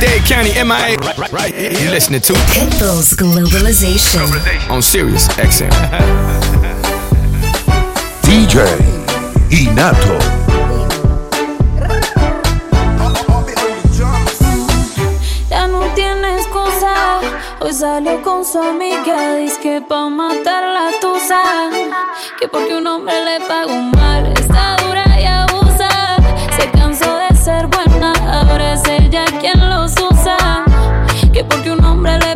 Dade County, MIA. Right, right, right. Yeah. You're listening to Pitbull's Globalization, Globalization. on Sirius XM. DJ Inato. Ya no tienes cosa. Hoy salió con su amiga. Dice que pa' matar la tusa. Que porque un hombre le pagó mal. Está dura ser buena, ahora es ella quien los usa. Que porque un hombre le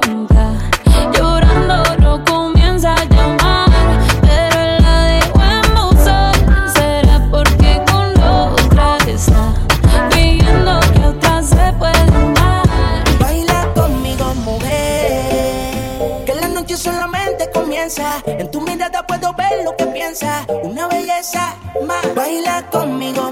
Baila conmigo,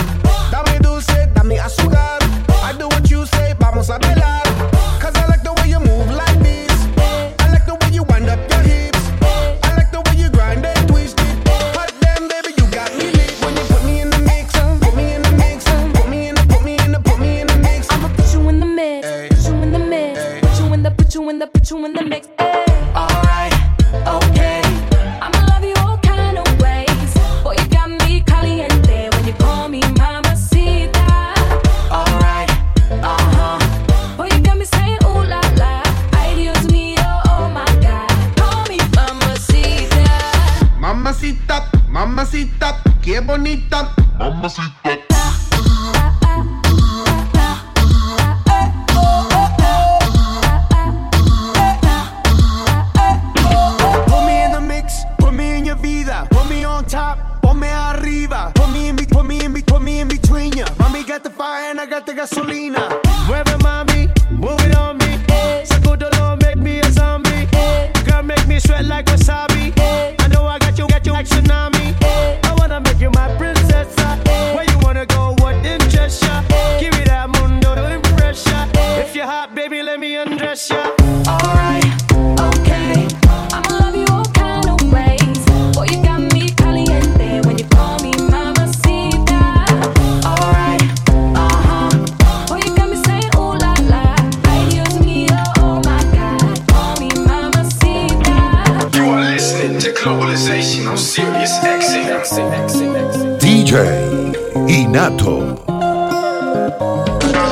Inato.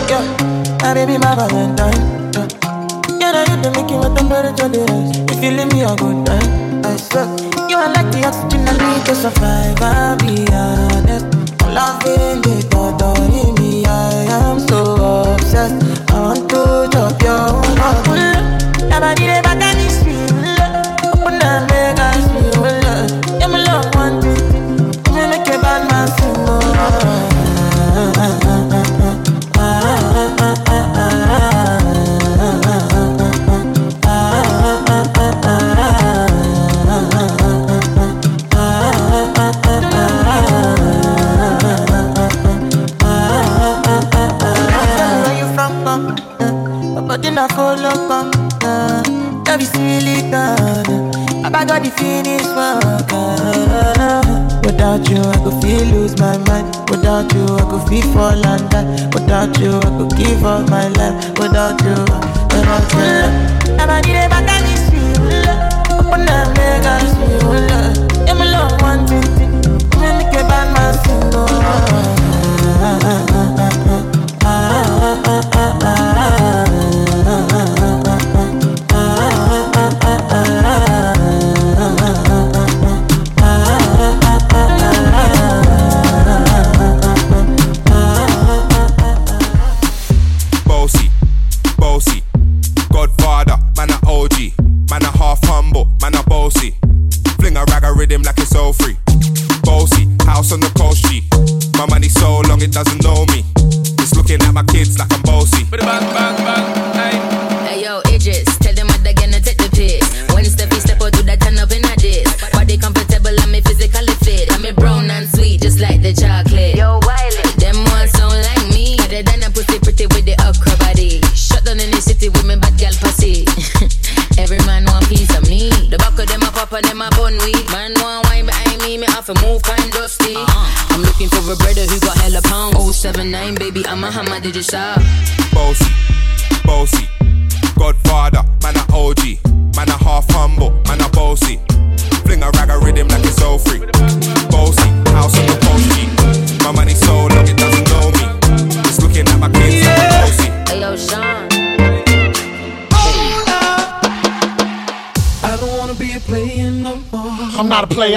Yeah, I baby my Valentine. Yeah, yeah now you been making my temperature rise. If you leave me, a good time. I swear, you are like the oxygen I need to survive. I'll be honest, I'm loving the thought of me. I am so obsessed. you, I could feel lose my mind. Without you, I could feel fall and die. Without you, I could give up my life. Without you, without you. I'm a need back and it's you. Open up, make us you. I'm a love one thing. Make a bad man sing.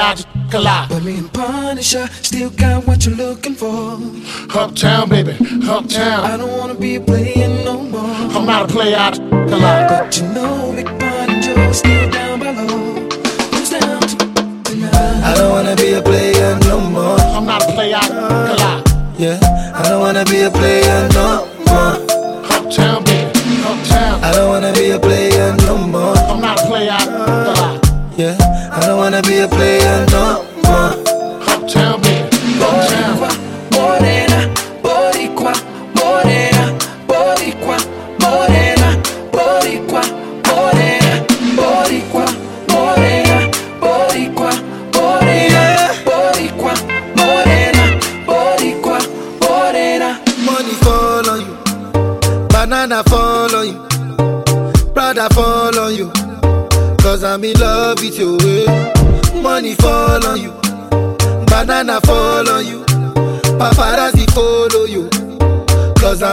logical lie. But me and Punisher still got what you're looking for. Uptown, baby, uptown. I don't wanna be playing no more. I'm not a out logical lie. But you know, Big Punisher still down.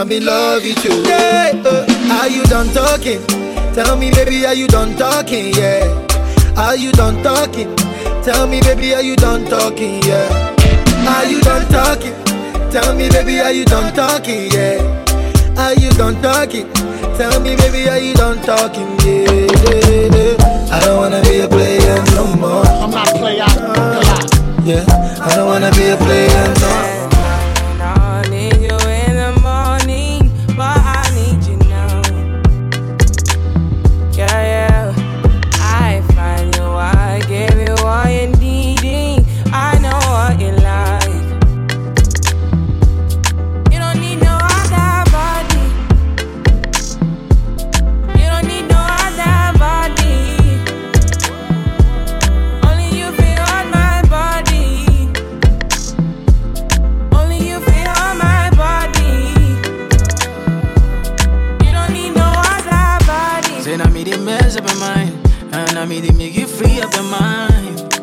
I'm in love with you. Yeah, uh, are you done talking? Tell me, baby, are you done talking? Yeah. Are you done talking? Tell me, baby, are you done talking? Yeah. Are you done talking? Tell me, baby, are you done talking? Yeah. Are you done talking? Tell me, baby, are you done talking? Yeah. yeah, yeah. I don't wanna be a player no more. I'm not a player. Uh, yeah. I don't wanna be a player no more.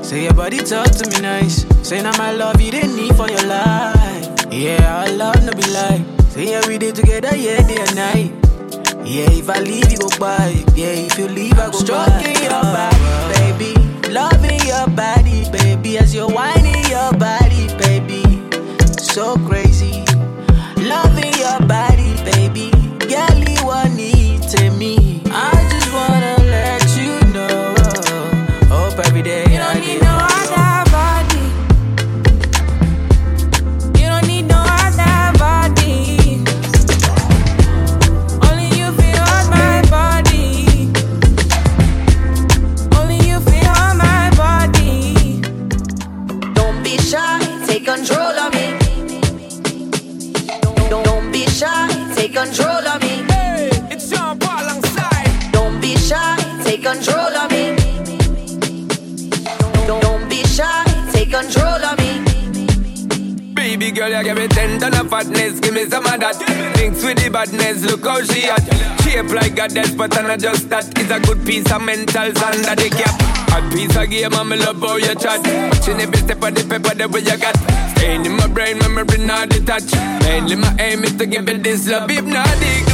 Say your body talk to me nice. Say now my love you didn't need for your life. Yeah, I love no be like. Say yeah, we did together, yeah, day and night. Yeah, if I leave, you go by. Yeah, if you leave, I go Stroking in your body, baby. Loving your body, baby. As you're whining your body, baby. So crazy. Loving your body mentals under the cap. A piece of game, I'm love how you chat. Watching every step of the paper the way you got. Staying in my brain, memory not detached. Mainly my aim is to give it this love, if not dig.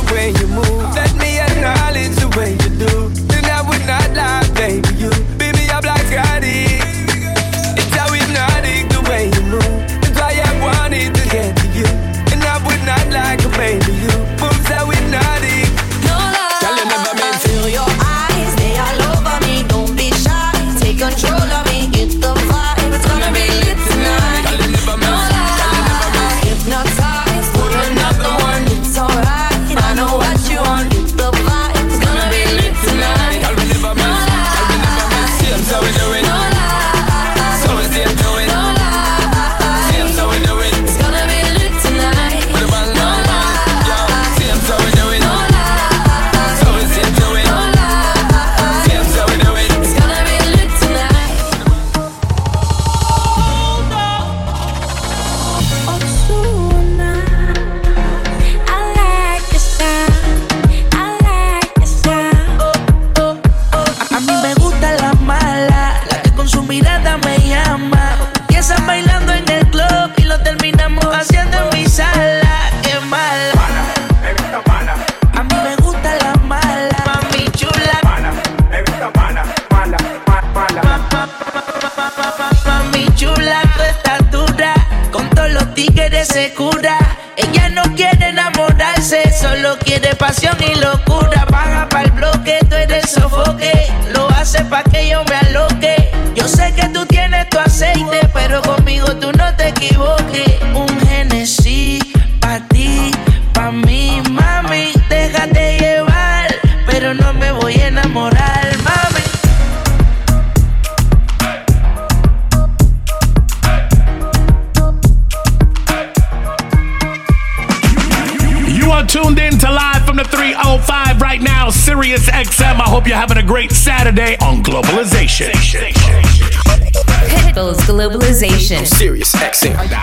Action. Serious accent.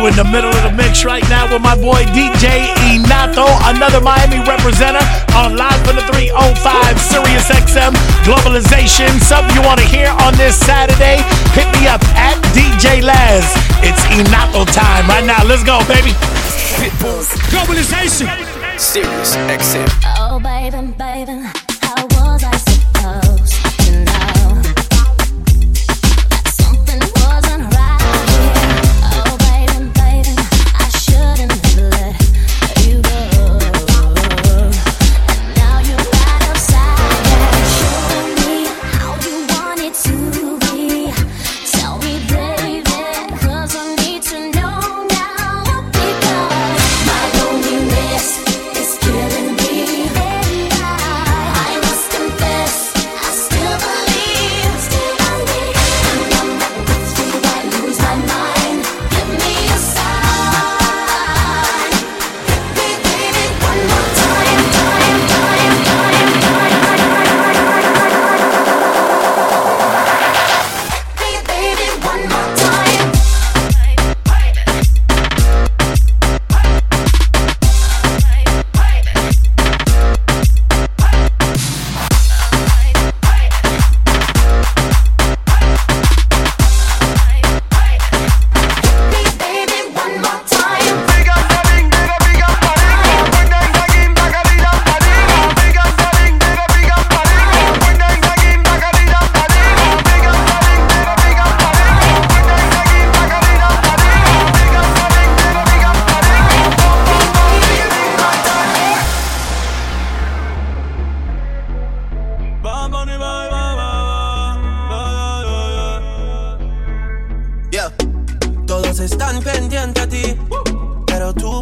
you in the middle of the mix right now with my boy DJ Inato, another Miami representative on Live from the 305 Sirius XM Globalization. Something you want to hear on this Saturday? Hit me up at DJ Laz. It's Inato time right now. Let's go, baby. Pitbulls. Globalization. Sirius XM. Oh, baby, baby.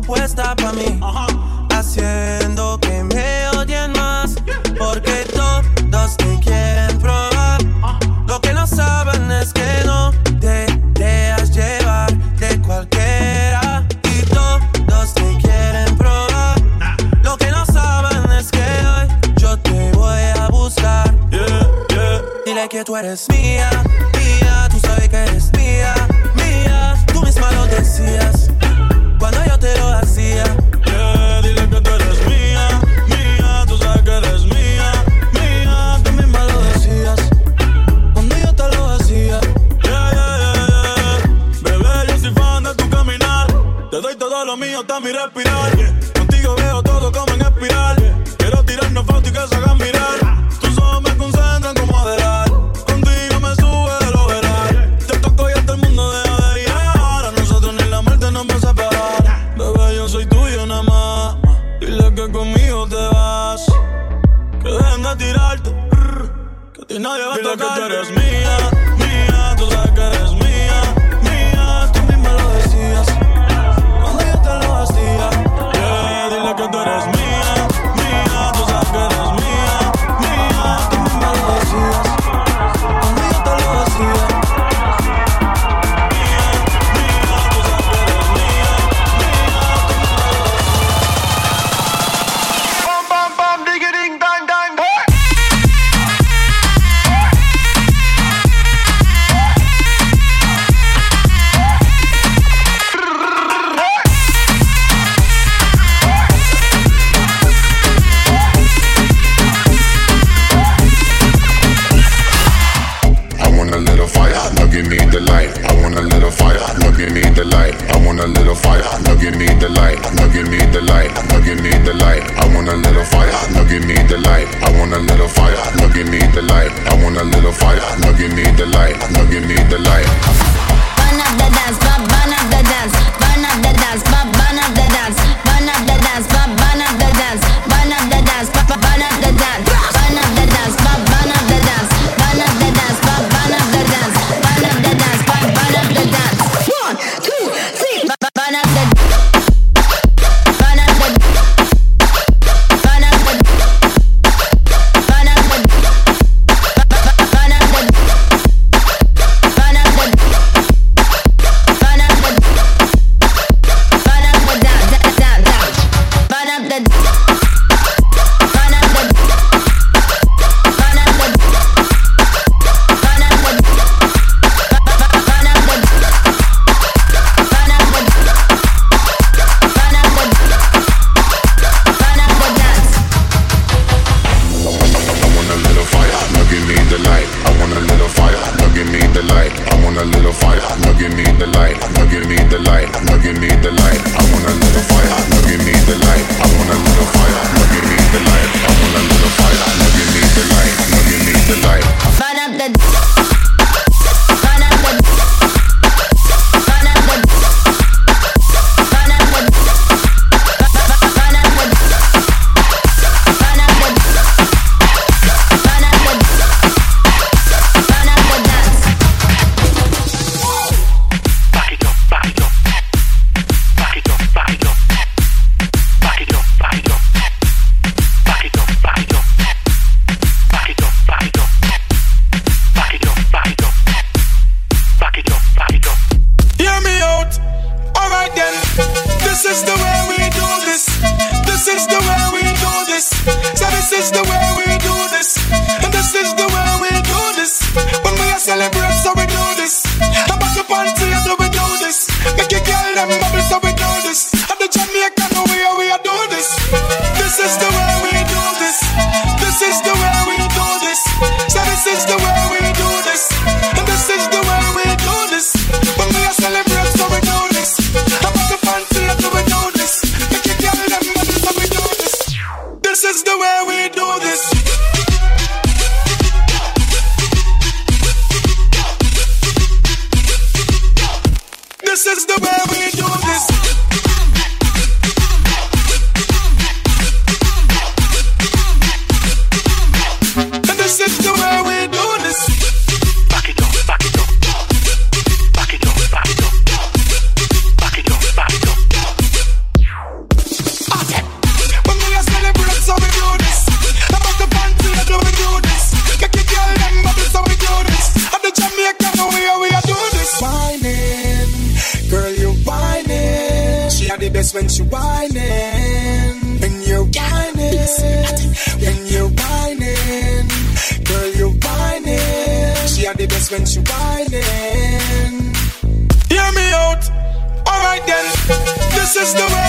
Puesta pa' mí. Haciendo que This is the way.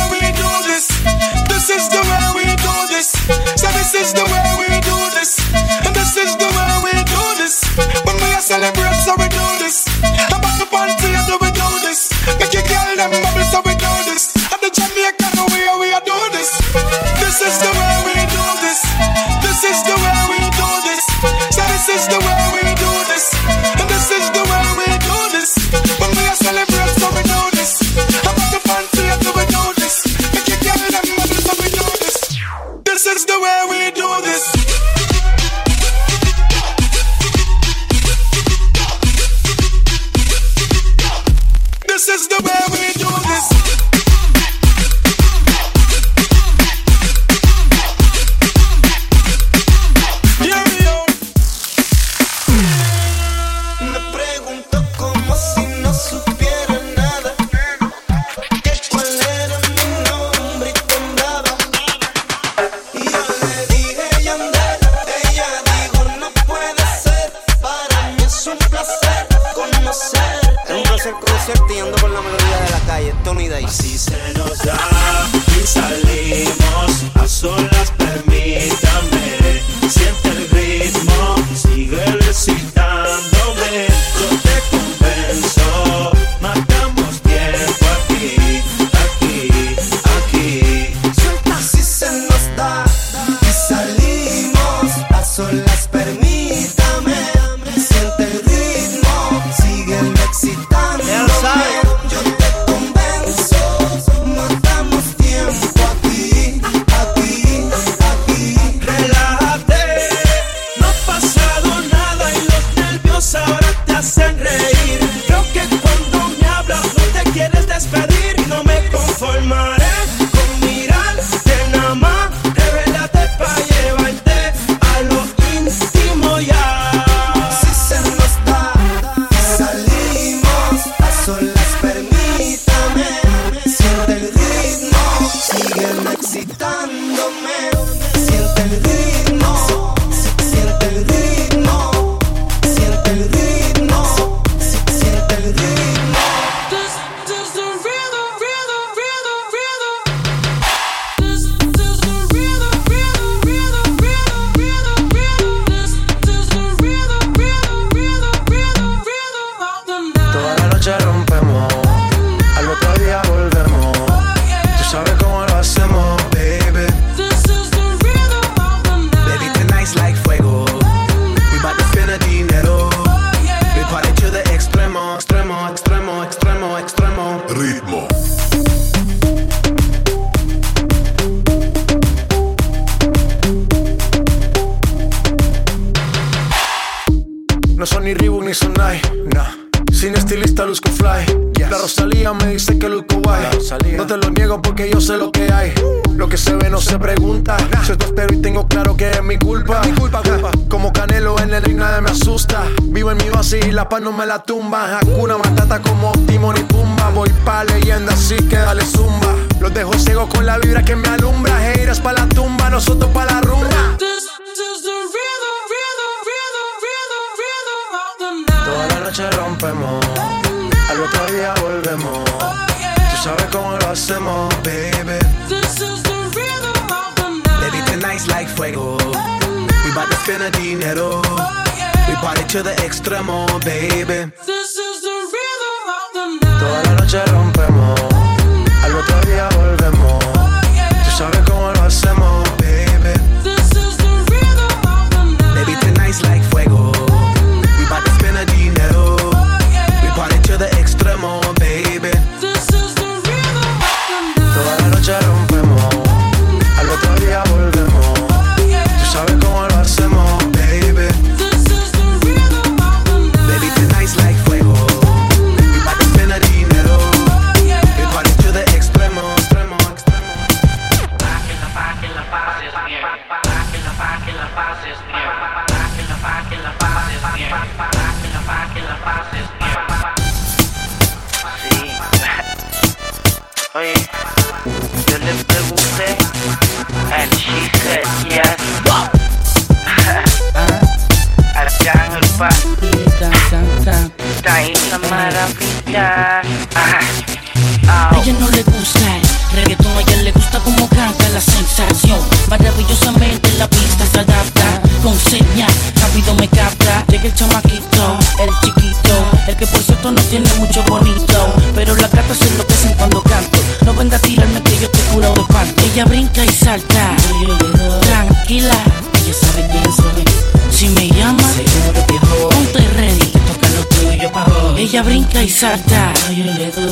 Al otro día volvemos. Oh, yeah. Tú sabes cómo lo hacemos, baby. This is the rhythm of the night. Baby, tonight's like fuego. We bout to spend a dinero. Oh, yeah. We party to the extremo, baby. This is the rhythm of the night. Toda la noche rompemos. Oh, Al otro día volvemos. Oh, yeah. Tú sabes cómo lo hacemos.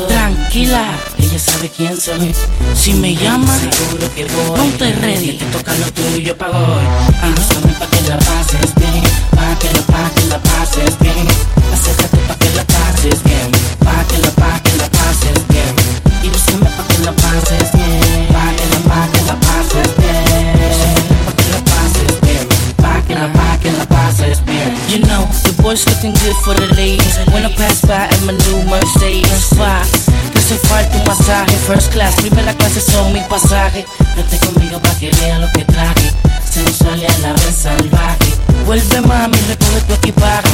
Tranquila, ella sabe quién soy. Si me llama, seguro que voy. Ponte ready, que toca lo tuyo pa' hoy. Y no saben pa' que la pases bien, pa' que la, pa' que la pases bien. Acércate pa' que la pases bien, pa' que la, pa' que la pases bien. Y búscame pa' que la pases bien, pa' que la, pa' que la pases bien. Pa' que la pases bien, pa' que la, pa' que la pases bien. You know, the boys looking good for the pass by in my new Mercedes? Que se falta un masaje, first class, primera clase son mi pasaje. Vete conmigo pa' que vea lo que traje. Sensual y a la vez salvaje. Vuelve mami, recoge tu equipaje.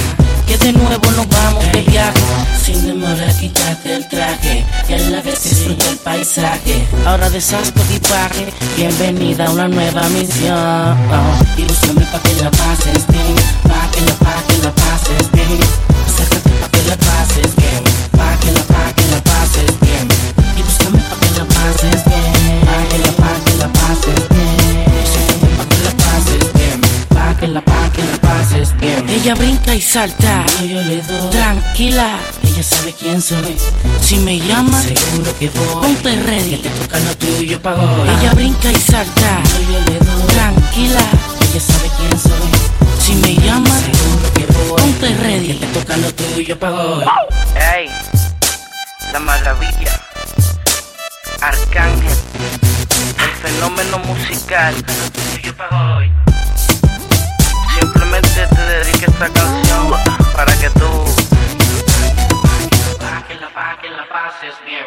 Que de nuevo nos vamos de viaje. Sin demora, quítate el traje. Y a la vez disfruta el paisaje. Ahora deshaz tu equipaje. Bienvenida a una nueva misión. Y búscame pa' que la pases bien. Pa' que la, pa' que la pases y salta. Yo le doy. Tranquila. Ella sabe quién soy. Si me llama, seguro que voy. Ponte ready. Que te toca lo tuyo pa' hoy. Ella brinca y salta. Yo le doy. Tranquila. Ella sabe quién soy. Si me llama, seguro que voy. Ponte ready. Que te toca lo tuyo pa' hoy. Ey, la maravilla. Arcángel. El fenómeno musical. Lo tuyo pa' hoy. Te dedico esta canción para que tú. Pa' que la, pa' que la pases bien.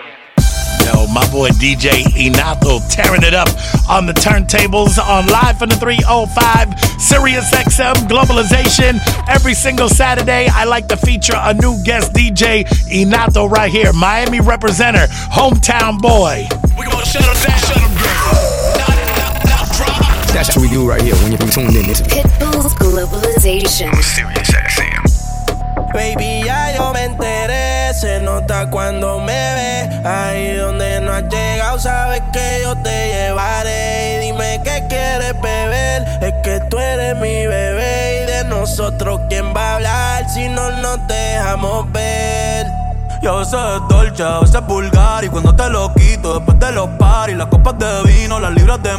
Yo, my boy DJ Inato tearing it up on the turntables on live from the 305 Sirius XM Globalization. Every single Saturday, I like to feature a new guest DJ Inato right here, Miami representative, hometown boy. We gonna shut him down, shut him That's what we do right here when you're tuned in. It's Pitbull's Globalization. Sirius XM. Baby, ya yo me enteré, se nota cuando me ve. Ahí donde no has llegado, sabes que yo te llevaré. Y dime qué quieres beber, es que tú eres mi bebé. Y de nosotros, ¿quién va a hablar si no nos dejamos ver? Y a veces es dolce, a veces es vulgar Y cuando te lo quito, después de los paris Las copas de vino, las libras de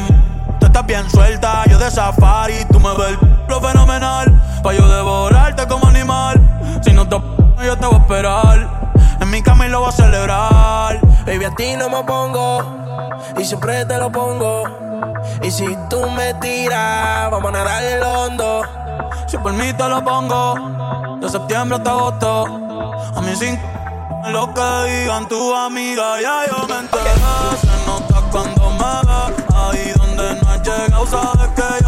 bien suelta, yo de safari Tú me ves lo fenomenal Pa' yo devorarte como animal Si no te yo te voy a esperar En mi cama y lo voy a celebrar Baby, a ti no me pongo y siempre te lo pongo. Y si tú me tiras, vamos a nadar el hondo. Si por mí te lo pongo De septiembre hasta agosto A mí sin lo que digan tu amiga Ya yo me enteré Se nota cuando me Good.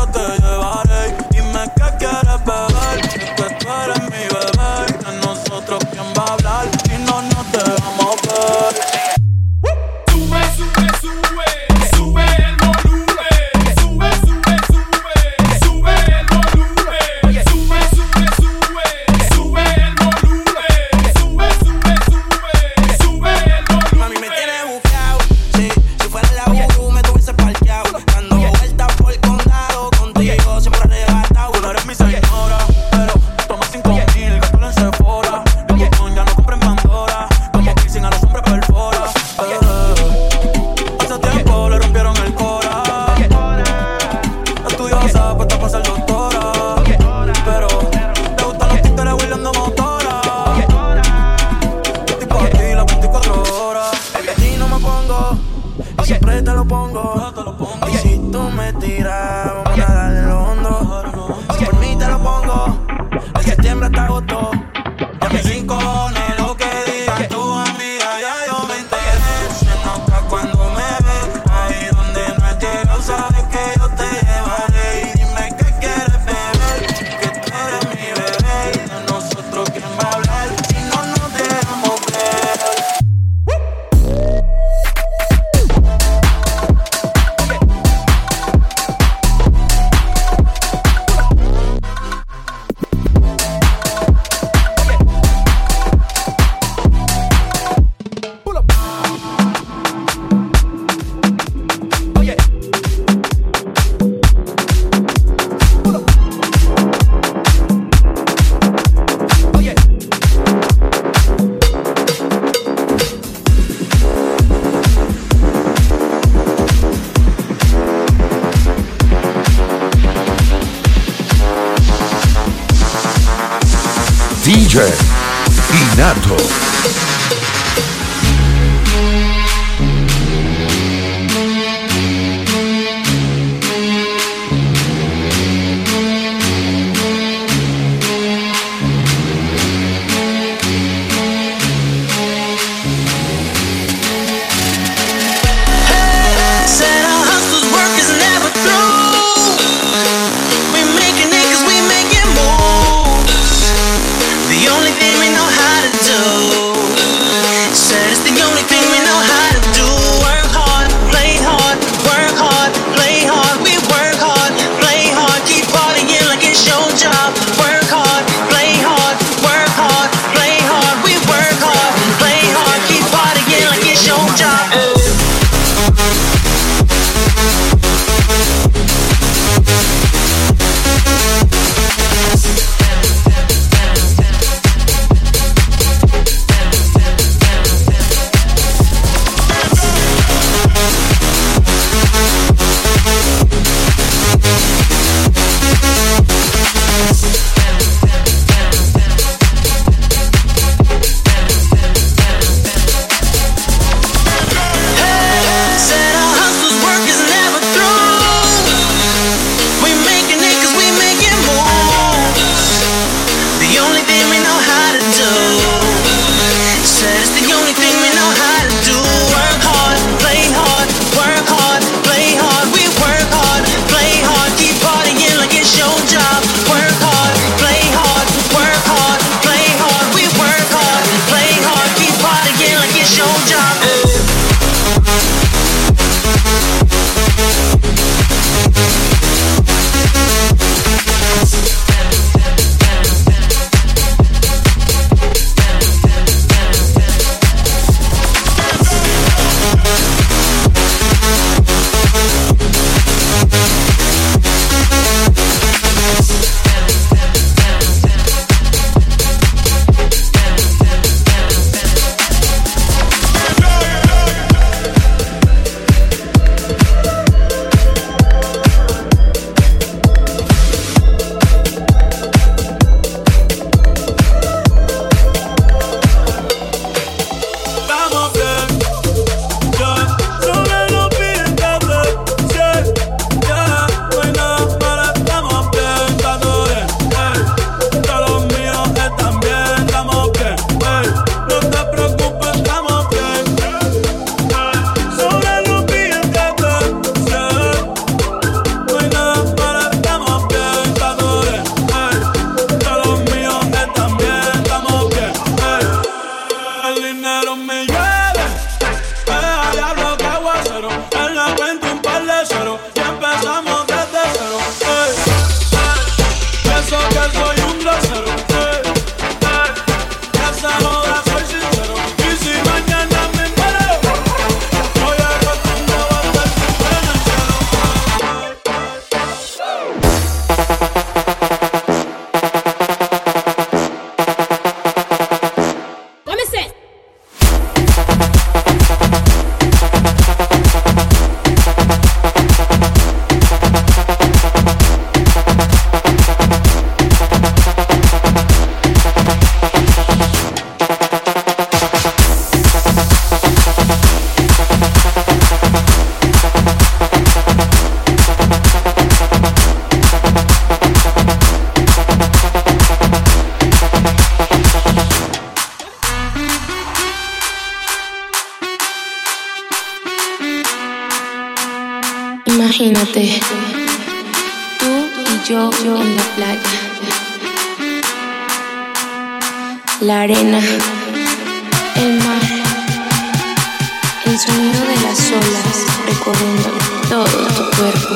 sonido de las olas recorriendo todo tu cuerpo.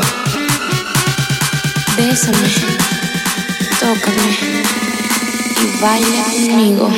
Bésame, tócame y baila conmigo.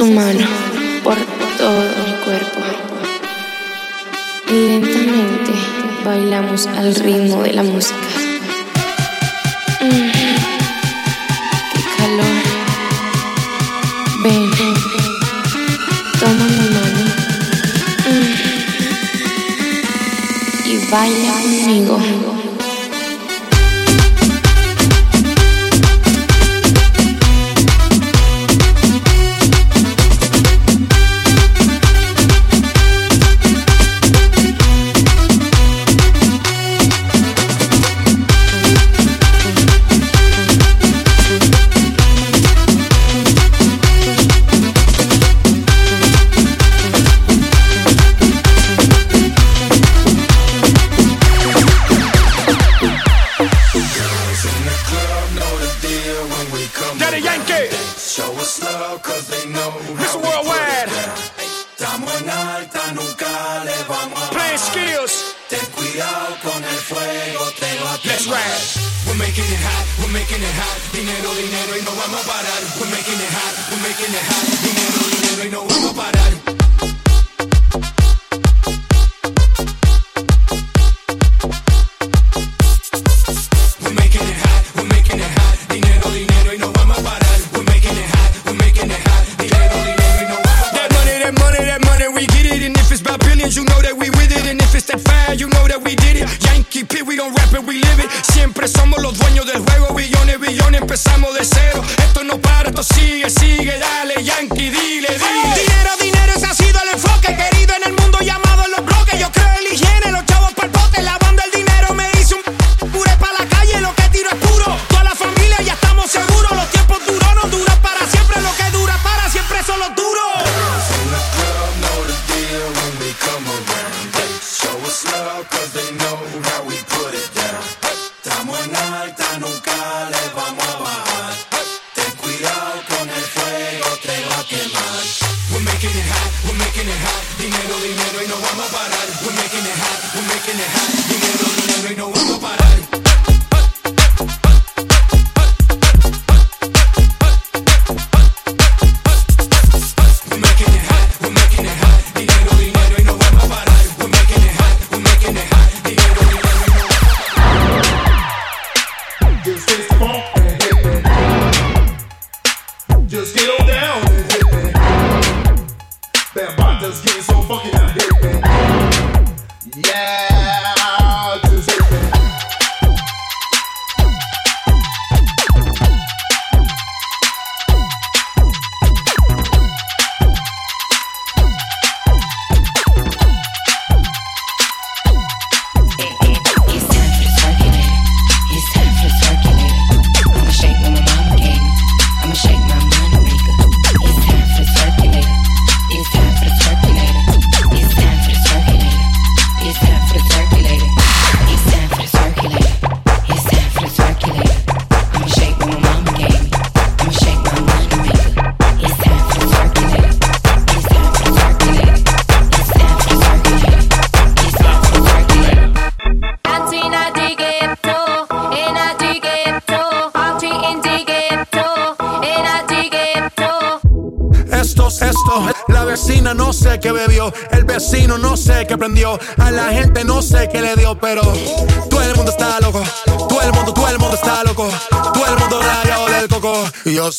humanos.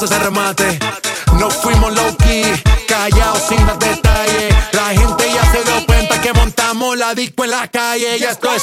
casa remate. No fuimos low key, callados sin dar detalles. La gente ya se dio cuenta que montamos la disco en la calle. Y esto es.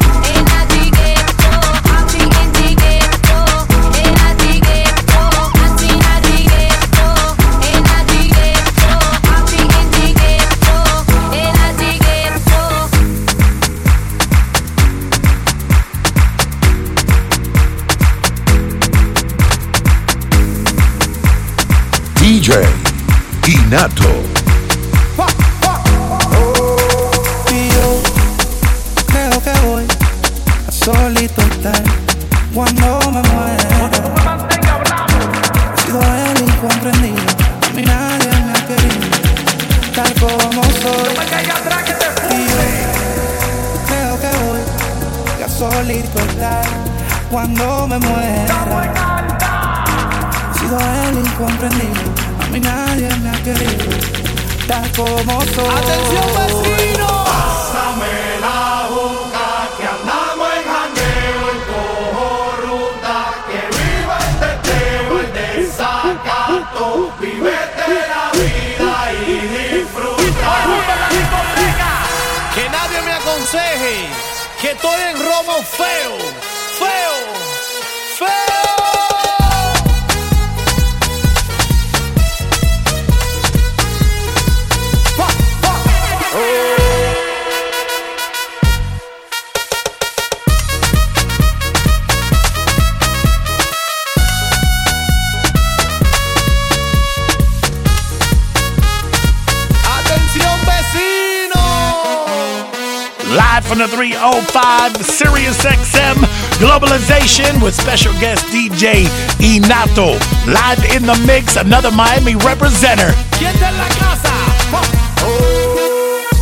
Inato. Nadie me ha querido, tal como soy. ¡Atención, vecino! Pásame la boca que andamos en jangueo, en cojo ruta, que viva el teteo, el desacato, vivete la vida y disfruta. Que nadie me aconseje que estoy en robo feo, feo, feo. From the 305 Sirius XM Globalization with special guest DJ Inato. Live in the mix, another Miami representer. ¿Quién está en la casa?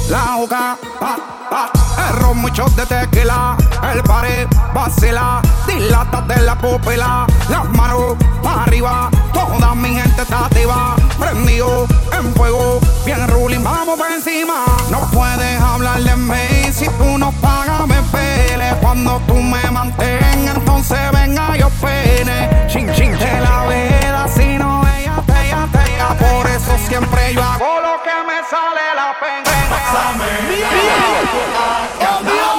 La juca, pa, pa, el ron, de tequila, el pared vacila, dilata de la pupila, las manos para arriba, toda mi gente está activa, prendido en fuego, bien ruling, vamos por encima. No puedes hablar de mí si tú no pagas, me pele. Cuando tú me mantengas, entonces venga yo pene. Chin, chin, de la vida, si no ella te, ella te, ella. Por eso siempre yo hago lo que me sale la pena. El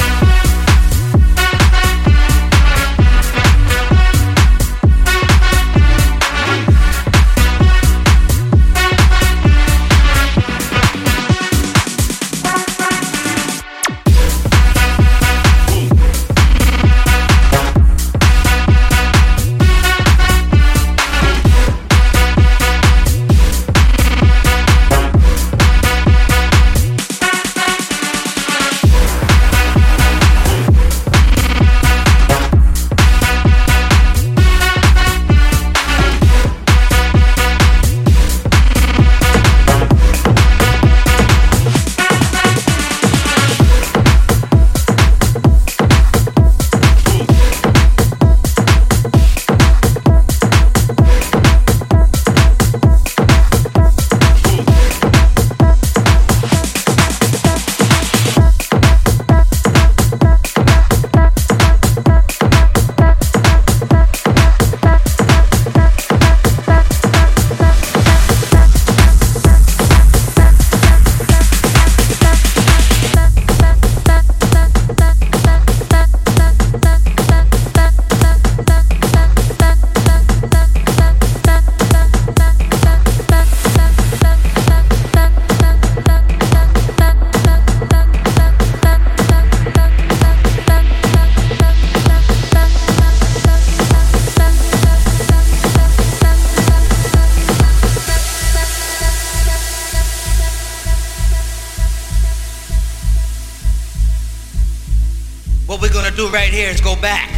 here is go back.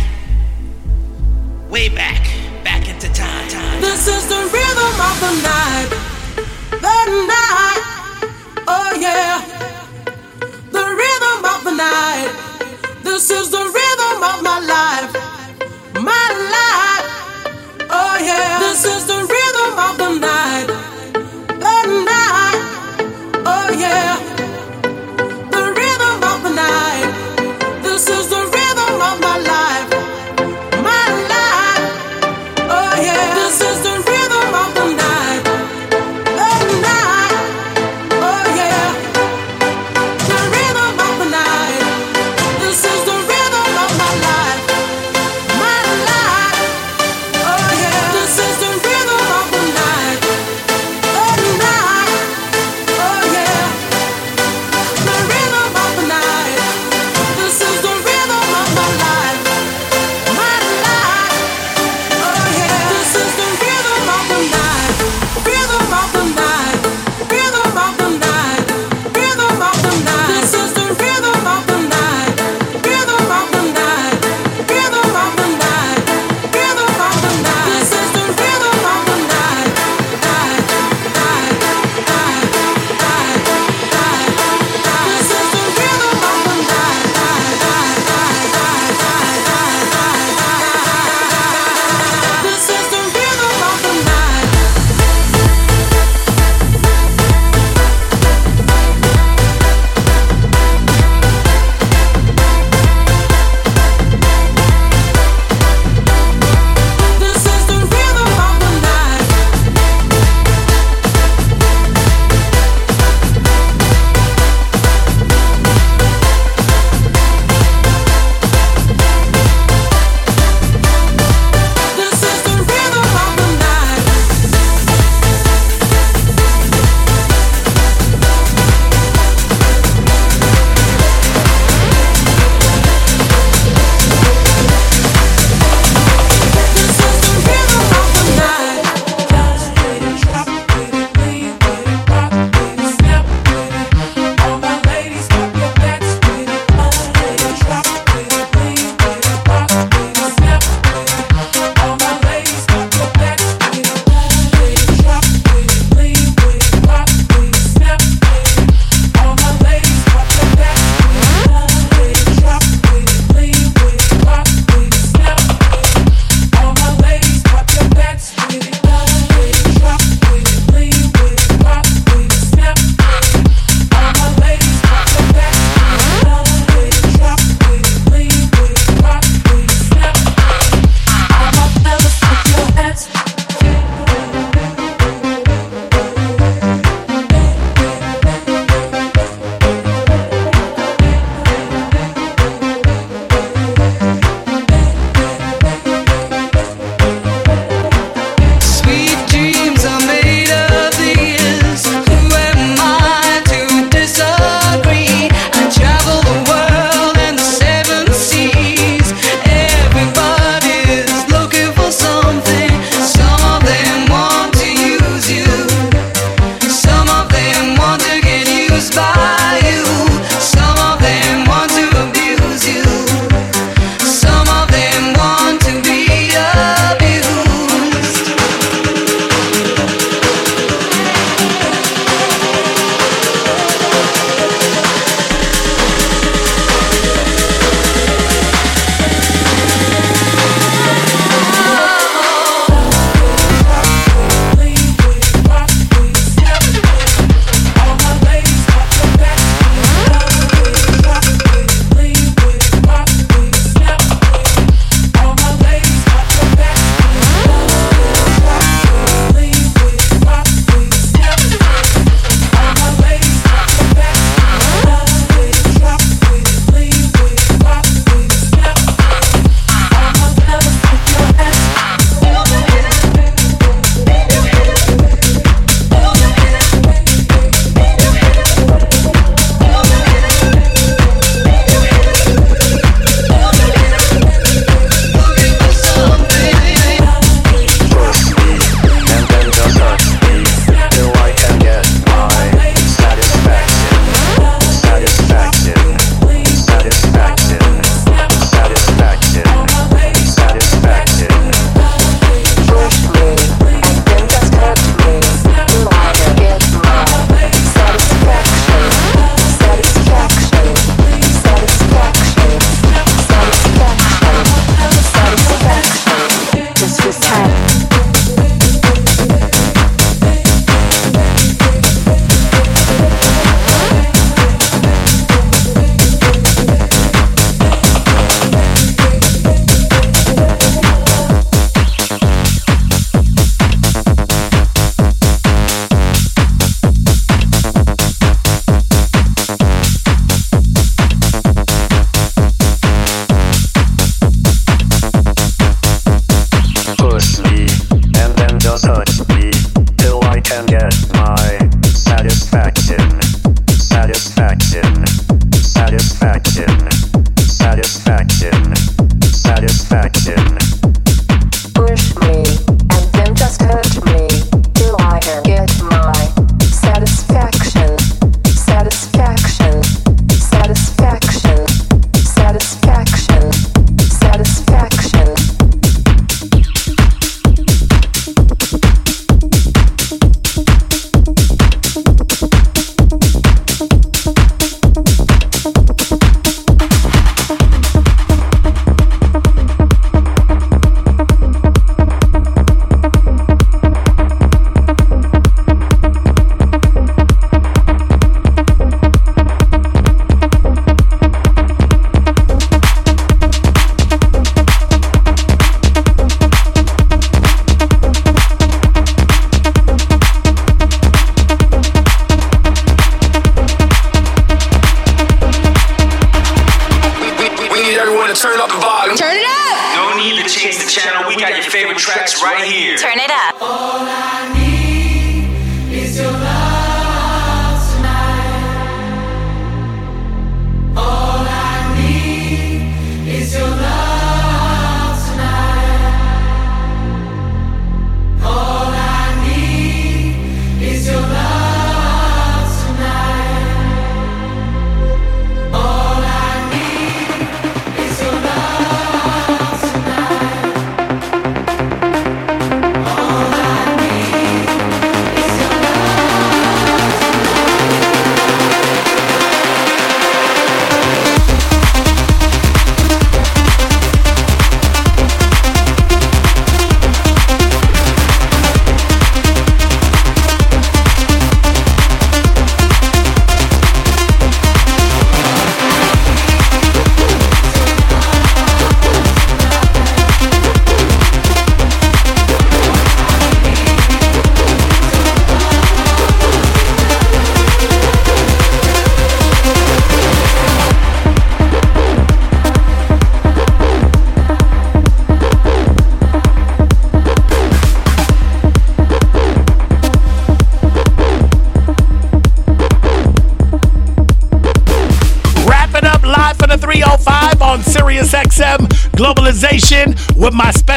we got your favorite tracks right here. Turn it up.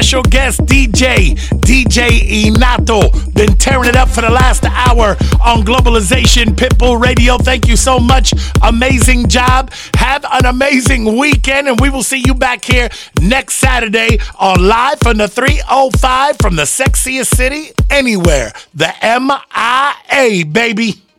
Special guest DJ, DJ Inato. Been tearing it up for the last hour on Globalization Pitbull Radio. Thank you so much. Amazing job. Have an amazing weekend, and we will see you back here next Saturday on live from the 305 from the sexiest city anywhere, the MIA, baby.